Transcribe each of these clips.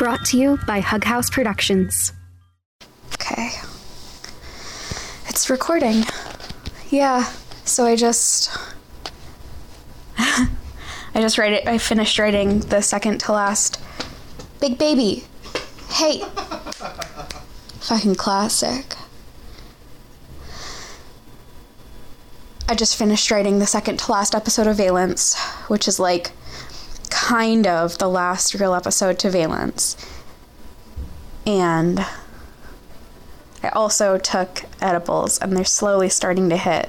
Brought to you by Hug House Productions. Okay. It's recording. Yeah. So I just I just write it I finished writing the second to last Big Baby. Hey. Fucking classic. I just finished writing the second to last episode of Valence, which is like kind of the last real episode to Valence. And I also took edibles and they're slowly starting to hit.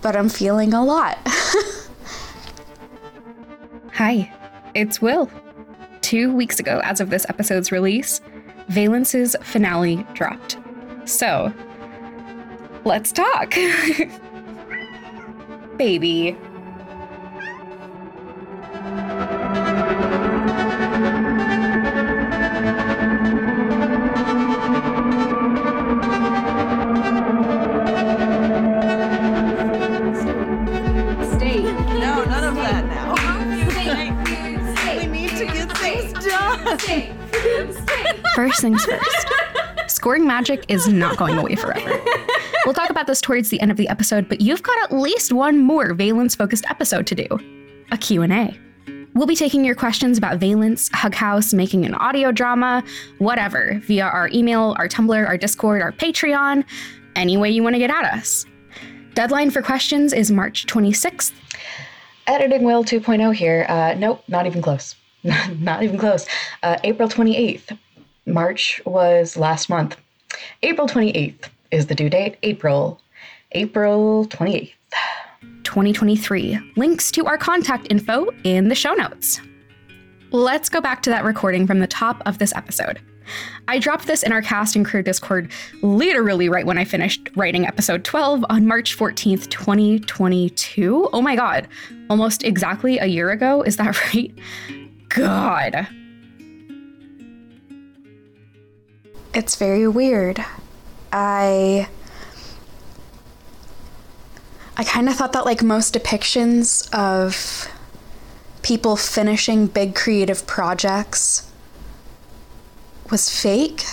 But I'm feeling a lot. Hi, it's Wil. Two weeks ago, as of this episode's release, Valence's finale dropped. So, let's talk. Baby. First things first. Scoring magic is not going away forever. We'll talk about this towards the end of the episode, but you've got at least one more Valence focused episode to do. A Q&A. We'll be taking your questions about Valence, Hug House, making an audio drama, whatever, via our email, our Tumblr, our Discord, our Patreon, any way you want to get at us. Deadline for questions is March 26th. Editing Wil 2.0 here. Uh, nope, not even close. not even close. Uh, April 28th. March was last month. April 28th is the due date. April. April 28th. 2023. Links to our contact info in the show notes. Let's go back to that recording from the top of this episode. I dropped this in our cast and crew Discord literally right when I finished writing episode 12 on March 14th, 2022. Oh my god, almost exactly a year ago. Is that right? God. It's very weird. I I kind of thought that like most depictions of people finishing big creative projects was fake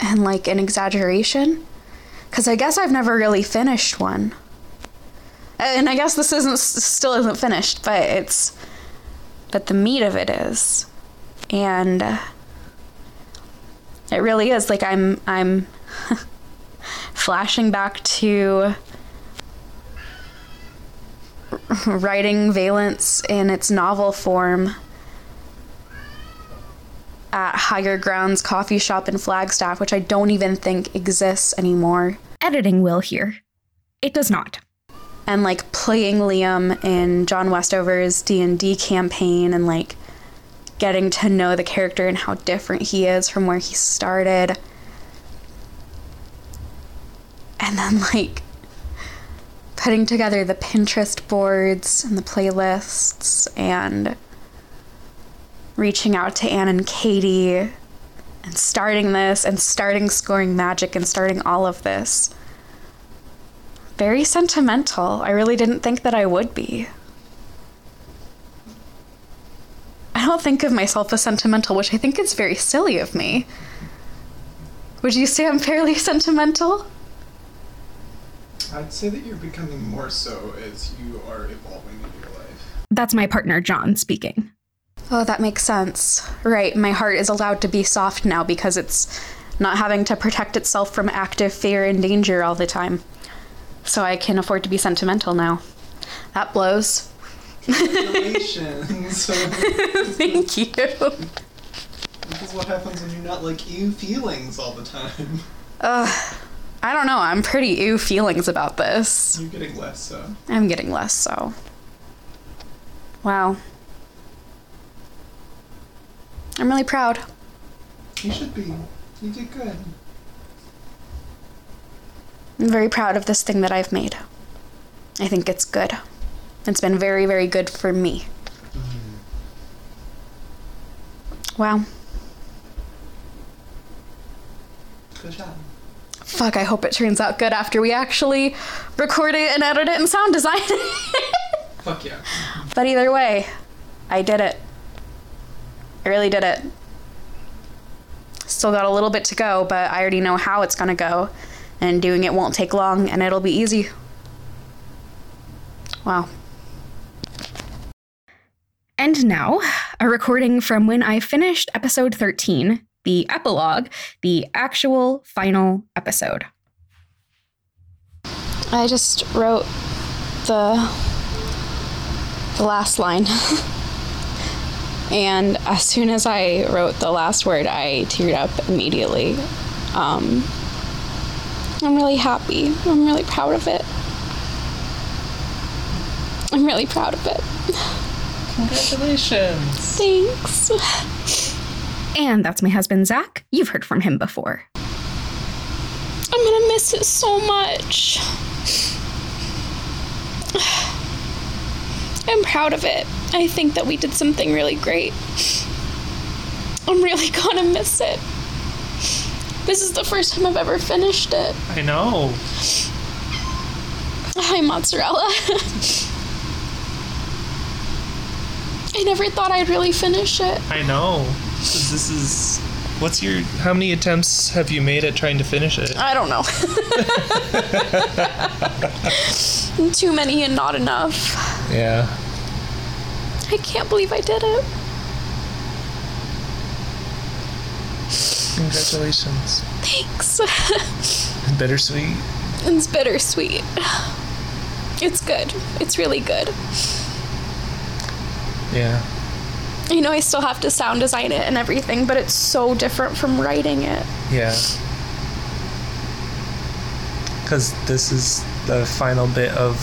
and like an exaggeration cuz I guess I've never really finished one. And I guess this isn't still isn't finished, but it's but the meat of it is. And it really is like I'm I'm flashing back to writing Valence in its novel form at Higher Grounds Coffee Shop in Flagstaff, which I don't even think exists anymore. Editing Wil here. It does not. And like playing Liam in John Westover's D&D campaign and like getting to know the character and how different he is from where he started. And then like putting together the Pinterest boards and the playlists and reaching out to Anne and Katie and starting this and starting scoring magic and starting all of this. Very sentimental. I really didn't think that I would be. I don't think of myself as sentimental, which I think is very silly of me. Would you say I'm fairly sentimental? I'd say that you're becoming more so as you are evolving in your life. That's my partner, John, speaking. Oh, that makes sense. Right, my heart is allowed to be soft now because it's not having to protect itself from active fear and danger all the time. So I can afford to be sentimental now. That blows. Congratulations. Thank you. this is what happens when you're not like you feelings all the time. Ugh. I don't know. I'm pretty ew feelings about this. You're getting less so. I'm getting less so. Wow. I'm really proud. You should be. You did good. I'm very proud of this thing that I've made. I think it's good. It's been very, very good for me. Wow. Good job. Fuck, I hope it turns out good after we actually record it and edit it and sound design it. Fuck yeah. but either way, I did it. I really did it. Still got a little bit to go, but I already know how it's gonna go. And doing it won't take long and it'll be easy. Wow. And now, a recording from when I finished episode 13, the epilogue, the actual final episode. I just wrote the the last line. and as soon as I wrote the last word, I teared up immediately. Um, I'm really happy. I'm really proud of it. I'm really proud of it. Congratulations. Thanks. And that's my husband, Zach. You've heard from him before. I'm gonna miss it so much. I'm proud of it. I think that we did something really great. I'm really gonna miss it. This is the first time I've ever finished it. I know. Hi, mozzarella. I never thought I'd really finish it. I know. this is. What's your. How many attempts have you made at trying to finish it? I don't know. Too many and not enough. Yeah. I can't believe I did it. Congratulations. Thanks. Bittersweet. it's bittersweet. It's good. It's really good. Yeah. You know, I still have to sound design it and everything, but it's so different from writing it. Yeah. Because this is the final bit of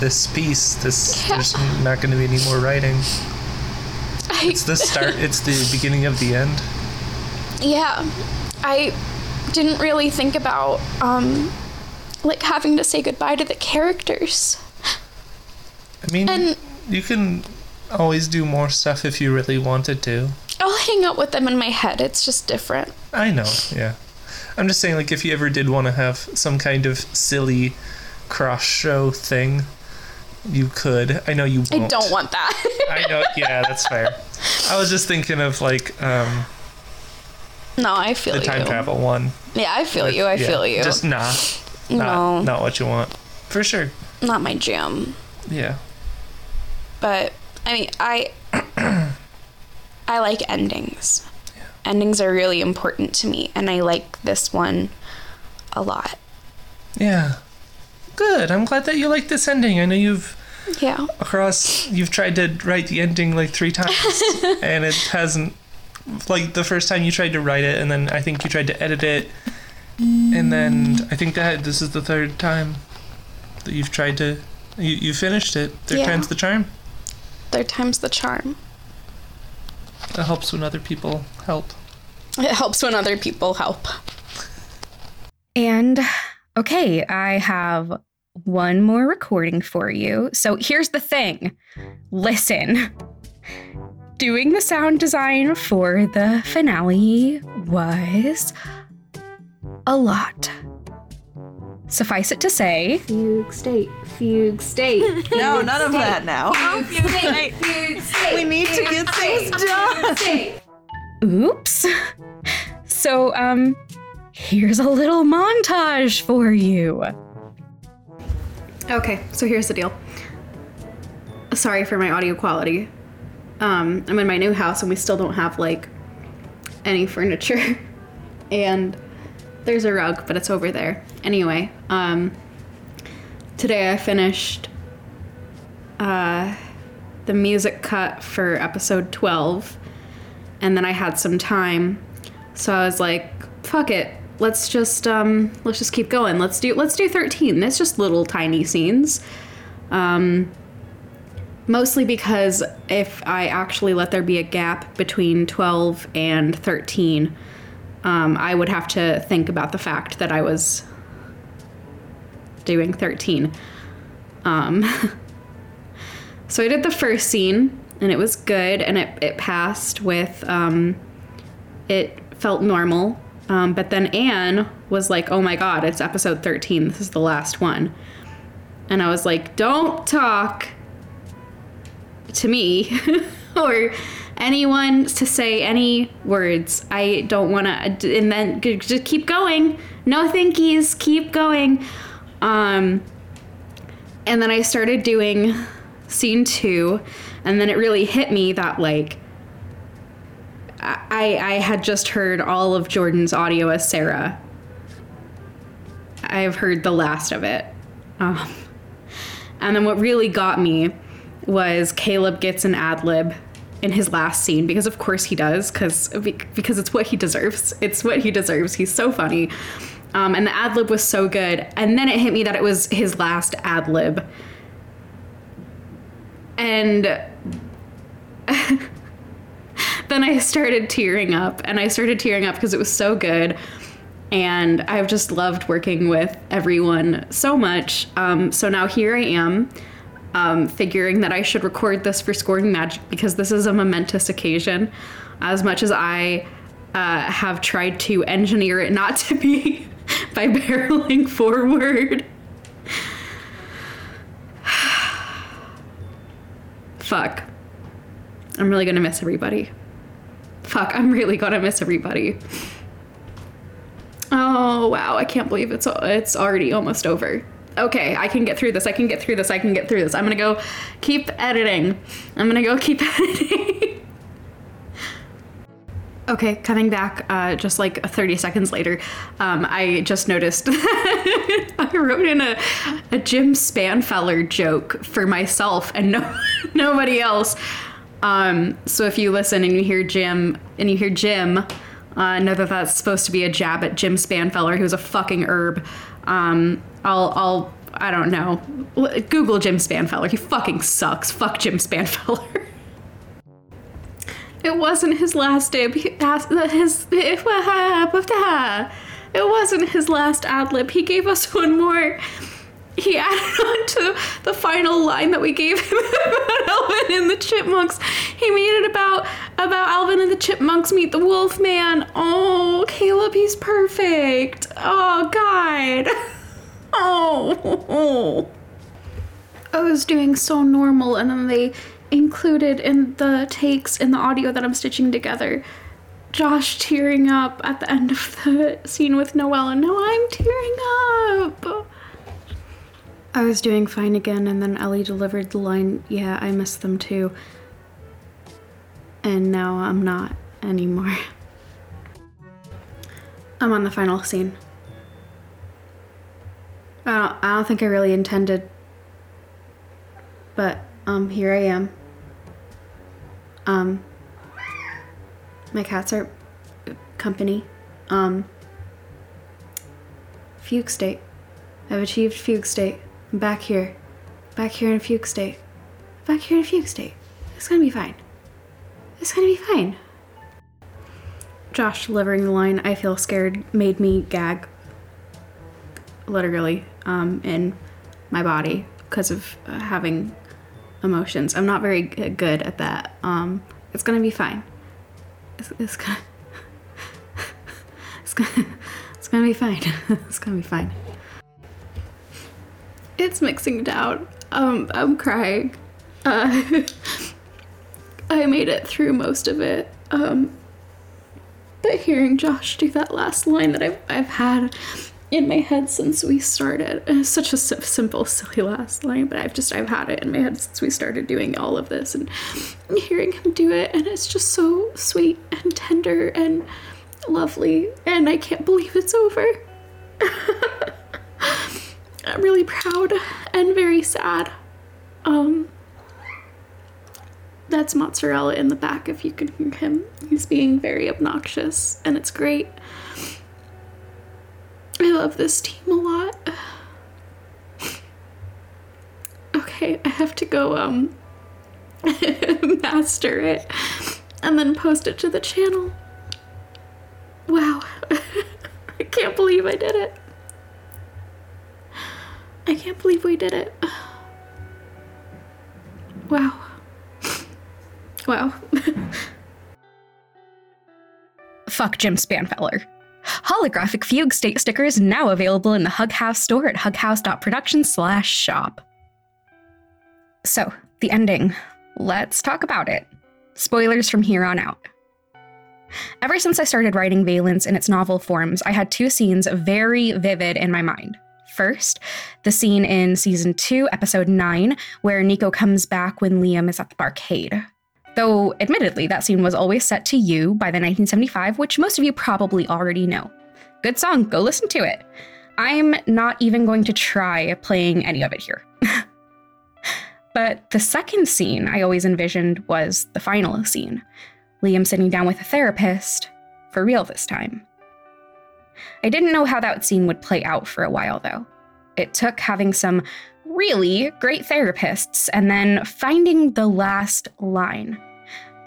this piece. This Yeah. there's not going to be any more writing. I, It's the start. it's the beginning of the end. yeah, I didn't really think about um, like having to say goodbye to the characters. I mean, And- you can always do more stuff if you really wanted to. I'll hang out with them in my head. It's just different. I know. Yeah. I'm just saying, like, if you ever did want to have some kind of silly cross show thing, you could. I know you won't. I don't want that. I know. Yeah, that's fair. I was just thinking of like um, no, I feel the you. time travel one. Yeah, I feel you. I Yeah, feel you. Just nah, not no, not what you want for sure. not my jam. Yeah. But I mean, I I like endings. Endings are really important to me, and I like this one a lot. Yeah. Good. I'm glad that you like this ending. I know you've Yeah, across you've tried to write the ending like three times and it hasn't like the first time you tried to write it and then I think you tried to edit it and then I think that this is the third time that you've tried to you, you finished it. Third Yeah. time's the charm. Third time's the charm. It helps when other people help. It helps when other people help. And okay, I have one more recording for you. So here's the thing listen. Doing the sound design for the finale was a lot. Suffice it to say, Fugue state, fugue state. No, none of that now. Fugue state, fugue state. We need to get things done. Oops. So, um, here's a little montage for you. Okay, so here's the deal. Sorry for my audio quality. Um, I'm in my new house and we still don't have like any furniture. and there's a rug, but it's over there. Anyway, um, today I finished uh, the music cut for episode 12, and then I had some time, so I was like, "Fuck it, let's just um, let's just keep going. Let's do let's do 13. It's just little tiny scenes." Um, mostly because if I actually let there be a gap between 12 and 13, um, I would have to think about the fact that I was doing 13. Um, so I did the first scene, and it was good, and it, it passed with, um, it felt normal. Um, but then Anne was like, oh my god, it's episode 13. This is the last one. And I was like, don't talk to me or anyone to say any words. I don't want to. And then just keep going. No thankies. Keep going. Um, and then I started doing scene two, and then it really hit me that like I I had just heard all of Jordan's audio as Sarah. I've heard the last of it. Um, and then what really got me was Caleb gets an ad lib in his last scene because of course he does because because it's what he deserves. It's what he deserves. He's so funny. Um, and the ad lib was so good. And then it hit me that it was his last ad lib. And then I started tearing up, and I started tearing up because it was so good. And I've just loved working with everyone so much. Um, so now here I am, um, figuring that I should record this for Scoring Magic because this is a momentous occasion. As much as I uh, have tried to engineer it not to be by barreling forward. Fuck. I'm really gonna miss everybody. Fuck, I'm really gonna miss everybody. Oh wow, I can't believe it's it's already almost over. Okay, I can get through this. I can get through this. I can get through this. I'm gonna go keep editing. I'm gonna go keep editing. Okay, coming back uh, just like 30 seconds later, um, I just noticed I wrote in a, a Jim Spanfeller joke for myself and no nobody else. Um, so if you listen and you hear Jim and you hear Jim, uh, know that that's supposed to be a jab at Jim Spanfeller, who's a fucking herb. Um, I'll, I'll, I don't know. Google Jim Spanfeller. He fucking sucks. Fuck Jim Spanfeller. It wasn't his last day. His uh, uh, it wasn't his last ad lib. He gave us one more. He added on to the final line that we gave him about Alvin and the Chipmunks. He made it about about Alvin and the Chipmunks meet the Wolf Man. Oh, Caleb, he's perfect. Oh God. Oh. I was doing so normal, and then they included in the takes in the audio that I'm stitching together. Josh tearing up at the end of the scene with Noelle, and now I'm tearing up. I was doing fine again, and then Ellie delivered the line, Yeah, I miss them too. And now I'm not anymore. I'm on the final scene. I don't, I don't think I really intended, but um, here I am. Um, my cats are company. Um, fugue state. I've achieved fugue state. I'm back here. Back here in fugue state. Back here in fugue state. It's gonna be fine. It's gonna be fine. Josh delivering the line, I feel scared, made me gag. Literally, um, in my body because of uh, having emotions. I'm not very good at that. Um, it's gonna be fine. It's, it's gonna. It's gonna. It's gonna be fine. it's gonna be fine. It's mixing down. Um, I'm crying. Uh, I made it through most of it. Um, but hearing Josh do that last line that I've, I've had in my head since we started. It's such a simple, silly last line, but I've just I've had it in my head since we started doing all of this and hearing him do it, and it's just so sweet and tender and lovely, and I can't believe it's over. I'm really proud and very sad. Um, that's mozzarella in the back if you can hear him. He's being very obnoxious, and it's great. I love this team a lot. Okay, I have to go um master it and then post it to the channel. Wow. I can't believe I did it. I can't believe we did it. Wow. Wow. Fuck Jim Spanfeller. Holographic Fugue State stickers now available in the Hug House store at hughouse.production slash shop. So, the ending. Let's talk about it. Spoilers from here on out. Ever since I started writing Valence in its novel forms, I had two scenes very vivid in my mind. First, the scene in season 2, episode 9, where Nico comes back when Liam is at the barcade. Though, admittedly, that scene was always set to You by the 1975, which most of you probably already know. Good song, go listen to it. I'm not even going to try playing any of it here. but the second scene I always envisioned was the final scene Liam sitting down with a therapist, for real this time. I didn't know how that scene would play out for a while, though. It took having some really great therapists and then finding the last line.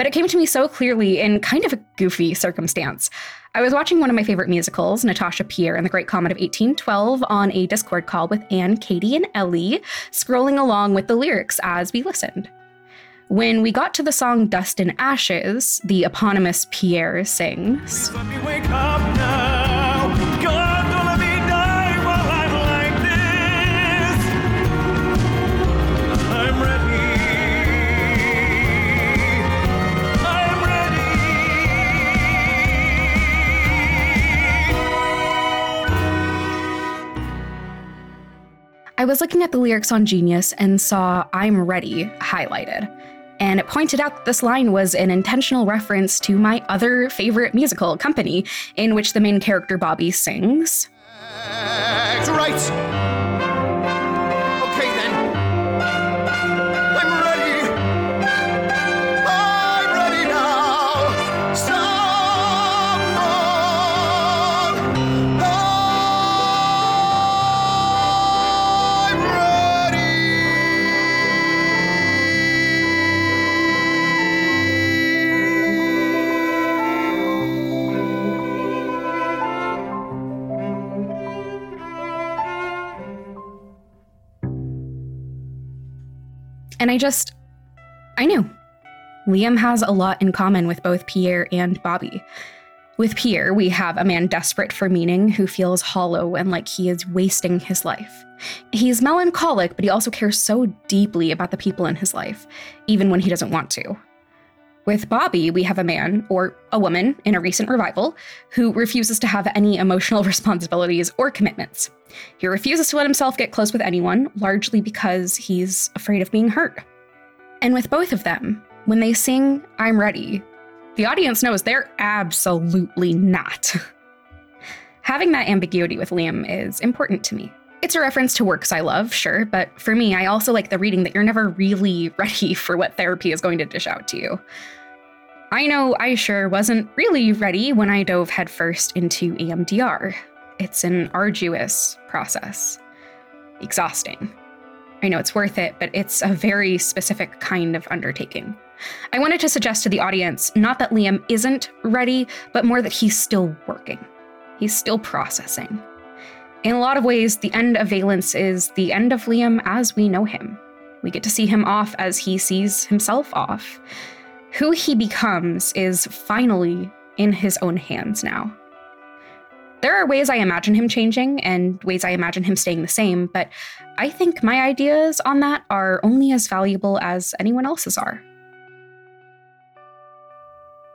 But it came to me so clearly in kind of a goofy circumstance. I was watching one of my favorite musicals, Natasha Pierre and the Great Comet of 1812, on a Discord call with Anne, Katie, and Ellie, scrolling along with the lyrics as we listened. When we got to the song Dust and Ashes, the eponymous Pierre sings. I was looking at the lyrics on Genius and saw I'm Ready highlighted. And it pointed out that this line was an intentional reference to my other favorite musical, Company, in which the main character Bobby sings. That's right. And I just. I knew. Liam has a lot in common with both Pierre and Bobby. With Pierre, we have a man desperate for meaning who feels hollow and like he is wasting his life. He's melancholic, but he also cares so deeply about the people in his life, even when he doesn't want to. With Bobby, we have a man, or a woman in a recent revival, who refuses to have any emotional responsibilities or commitments. He refuses to let himself get close with anyone, largely because he's afraid of being hurt. And with both of them, when they sing I'm Ready, the audience knows they're absolutely not. Having that ambiguity with Liam is important to me. It's a reference to works I love, sure, but for me, I also like the reading that you're never really ready for what therapy is going to dish out to you. I know I sure wasn't really ready when I dove headfirst into EMDR. It's an arduous process, exhausting. I know it's worth it, but it's a very specific kind of undertaking. I wanted to suggest to the audience not that Liam isn't ready, but more that he's still working. He's still processing. In a lot of ways, the end of Valence is the end of Liam as we know him. We get to see him off as he sees himself off. Who he becomes is finally in his own hands now. There are ways I imagine him changing and ways I imagine him staying the same, but I think my ideas on that are only as valuable as anyone else's are.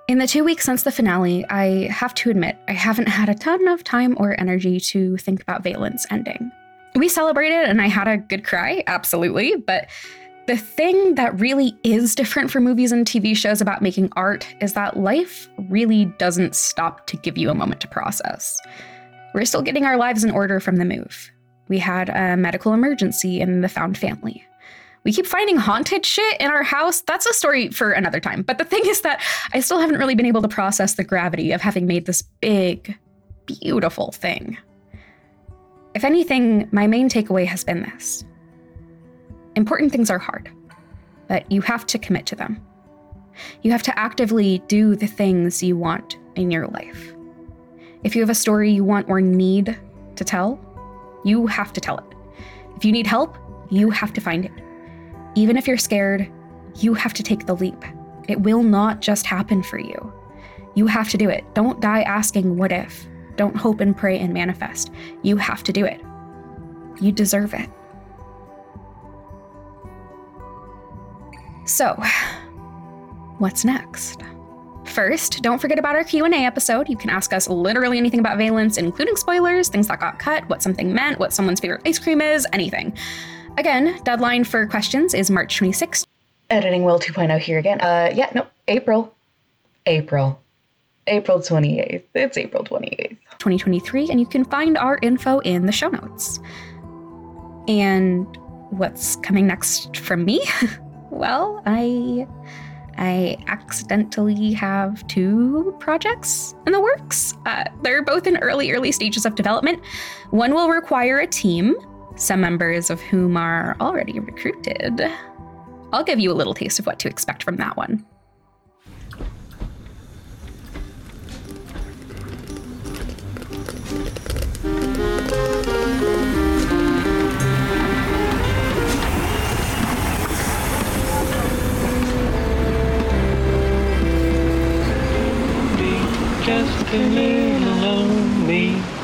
In the two weeks since the finale, I have to admit, I haven't had a ton of time or energy to think about Valence ending. We celebrated and I had a good cry, absolutely, but the thing that really is different for movies and TV shows about making art is that life really doesn't stop to give you a moment to process. We're still getting our lives in order from the move. We had a medical emergency in the found family. We keep finding haunted shit in our house. That's a story for another time. But the thing is that I still haven't really been able to process the gravity of having made this big, beautiful thing. If anything, my main takeaway has been this important things are hard, but you have to commit to them. You have to actively do the things you want in your life. If you have a story you want or need to tell, you have to tell it. If you need help, you have to find it. Even if you're scared, you have to take the leap. It will not just happen for you. You have to do it. Don't die asking, what if? Don't hope and pray and manifest. You have to do it. You deserve it. So, what's next? First, don't forget about our Q&A episode. You can ask us literally anything about Valence, including spoilers, things that got cut, what something meant, what someone's favorite ice cream is, anything. Again, deadline for questions is March 26th. Editing Wil 2.0 here again. Uh, yeah, no, April. April. April 28th. It's April 28th. 2023, and you can find our info in the show notes. And what's coming next from me? well, I I accidentally have two projects in the works. Uh, they're both in early, early stages of development. One will require a team, some members of whom are already recruited. I'll give you a little taste of what to expect from that one. Just a little lonely.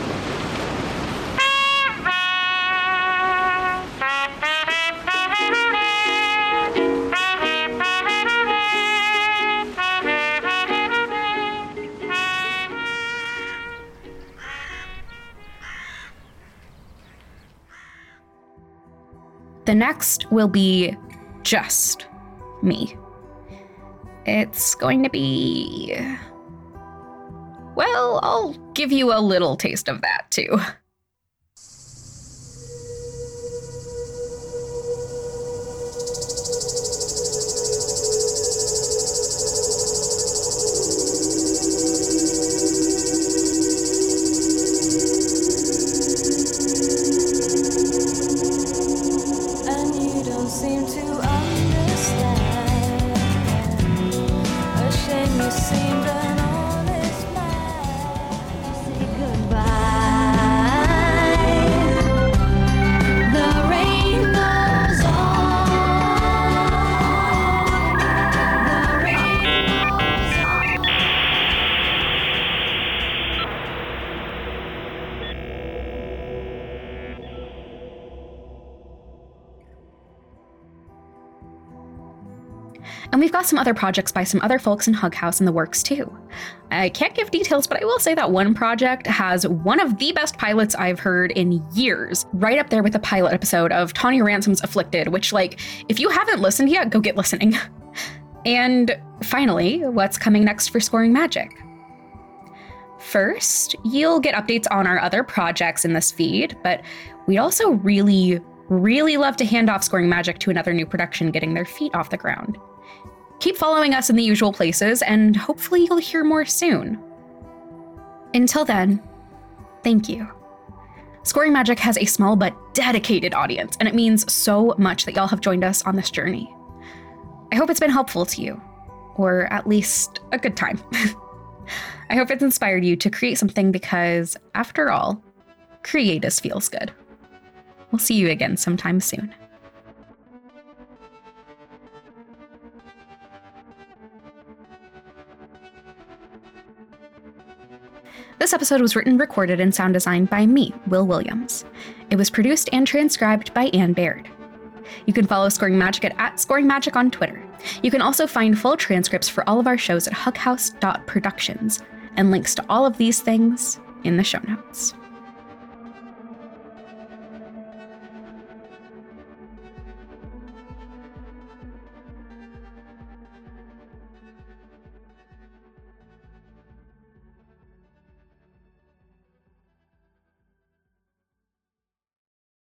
The next will be just me. It's going to be. Well, I'll give you a little taste of that too. Some other projects by some other folks in Hug House in the works too. I can't give details, but I will say that one project has one of the best pilots I've heard in years, right up there with the pilot episode of Tanya Ransom's Afflicted, which, like, if you haven't listened yet, go get listening. And finally, what's coming next for Scoring Magic? First, you'll get updates on our other projects in this feed, but we'd also really, really love to hand off Scoring Magic to another new production getting their feet off the ground. Keep following us in the usual places, and hopefully, you'll hear more soon. Until then, thank you. Scoring Magic has a small but dedicated audience, and it means so much that y'all have joined us on this journey. I hope it's been helpful to you, or at least a good time. I hope it's inspired you to create something because, after all, creatives feels good. We'll see you again sometime soon. Episode was written, recorded, and sound designed by me, Wil Williams. It was produced and transcribed by Anne Baird. You can follow Scoring Magic at, at Scoring Magic on Twitter. You can also find full transcripts for all of our shows at hughouse.productions and links to all of these things in the show notes.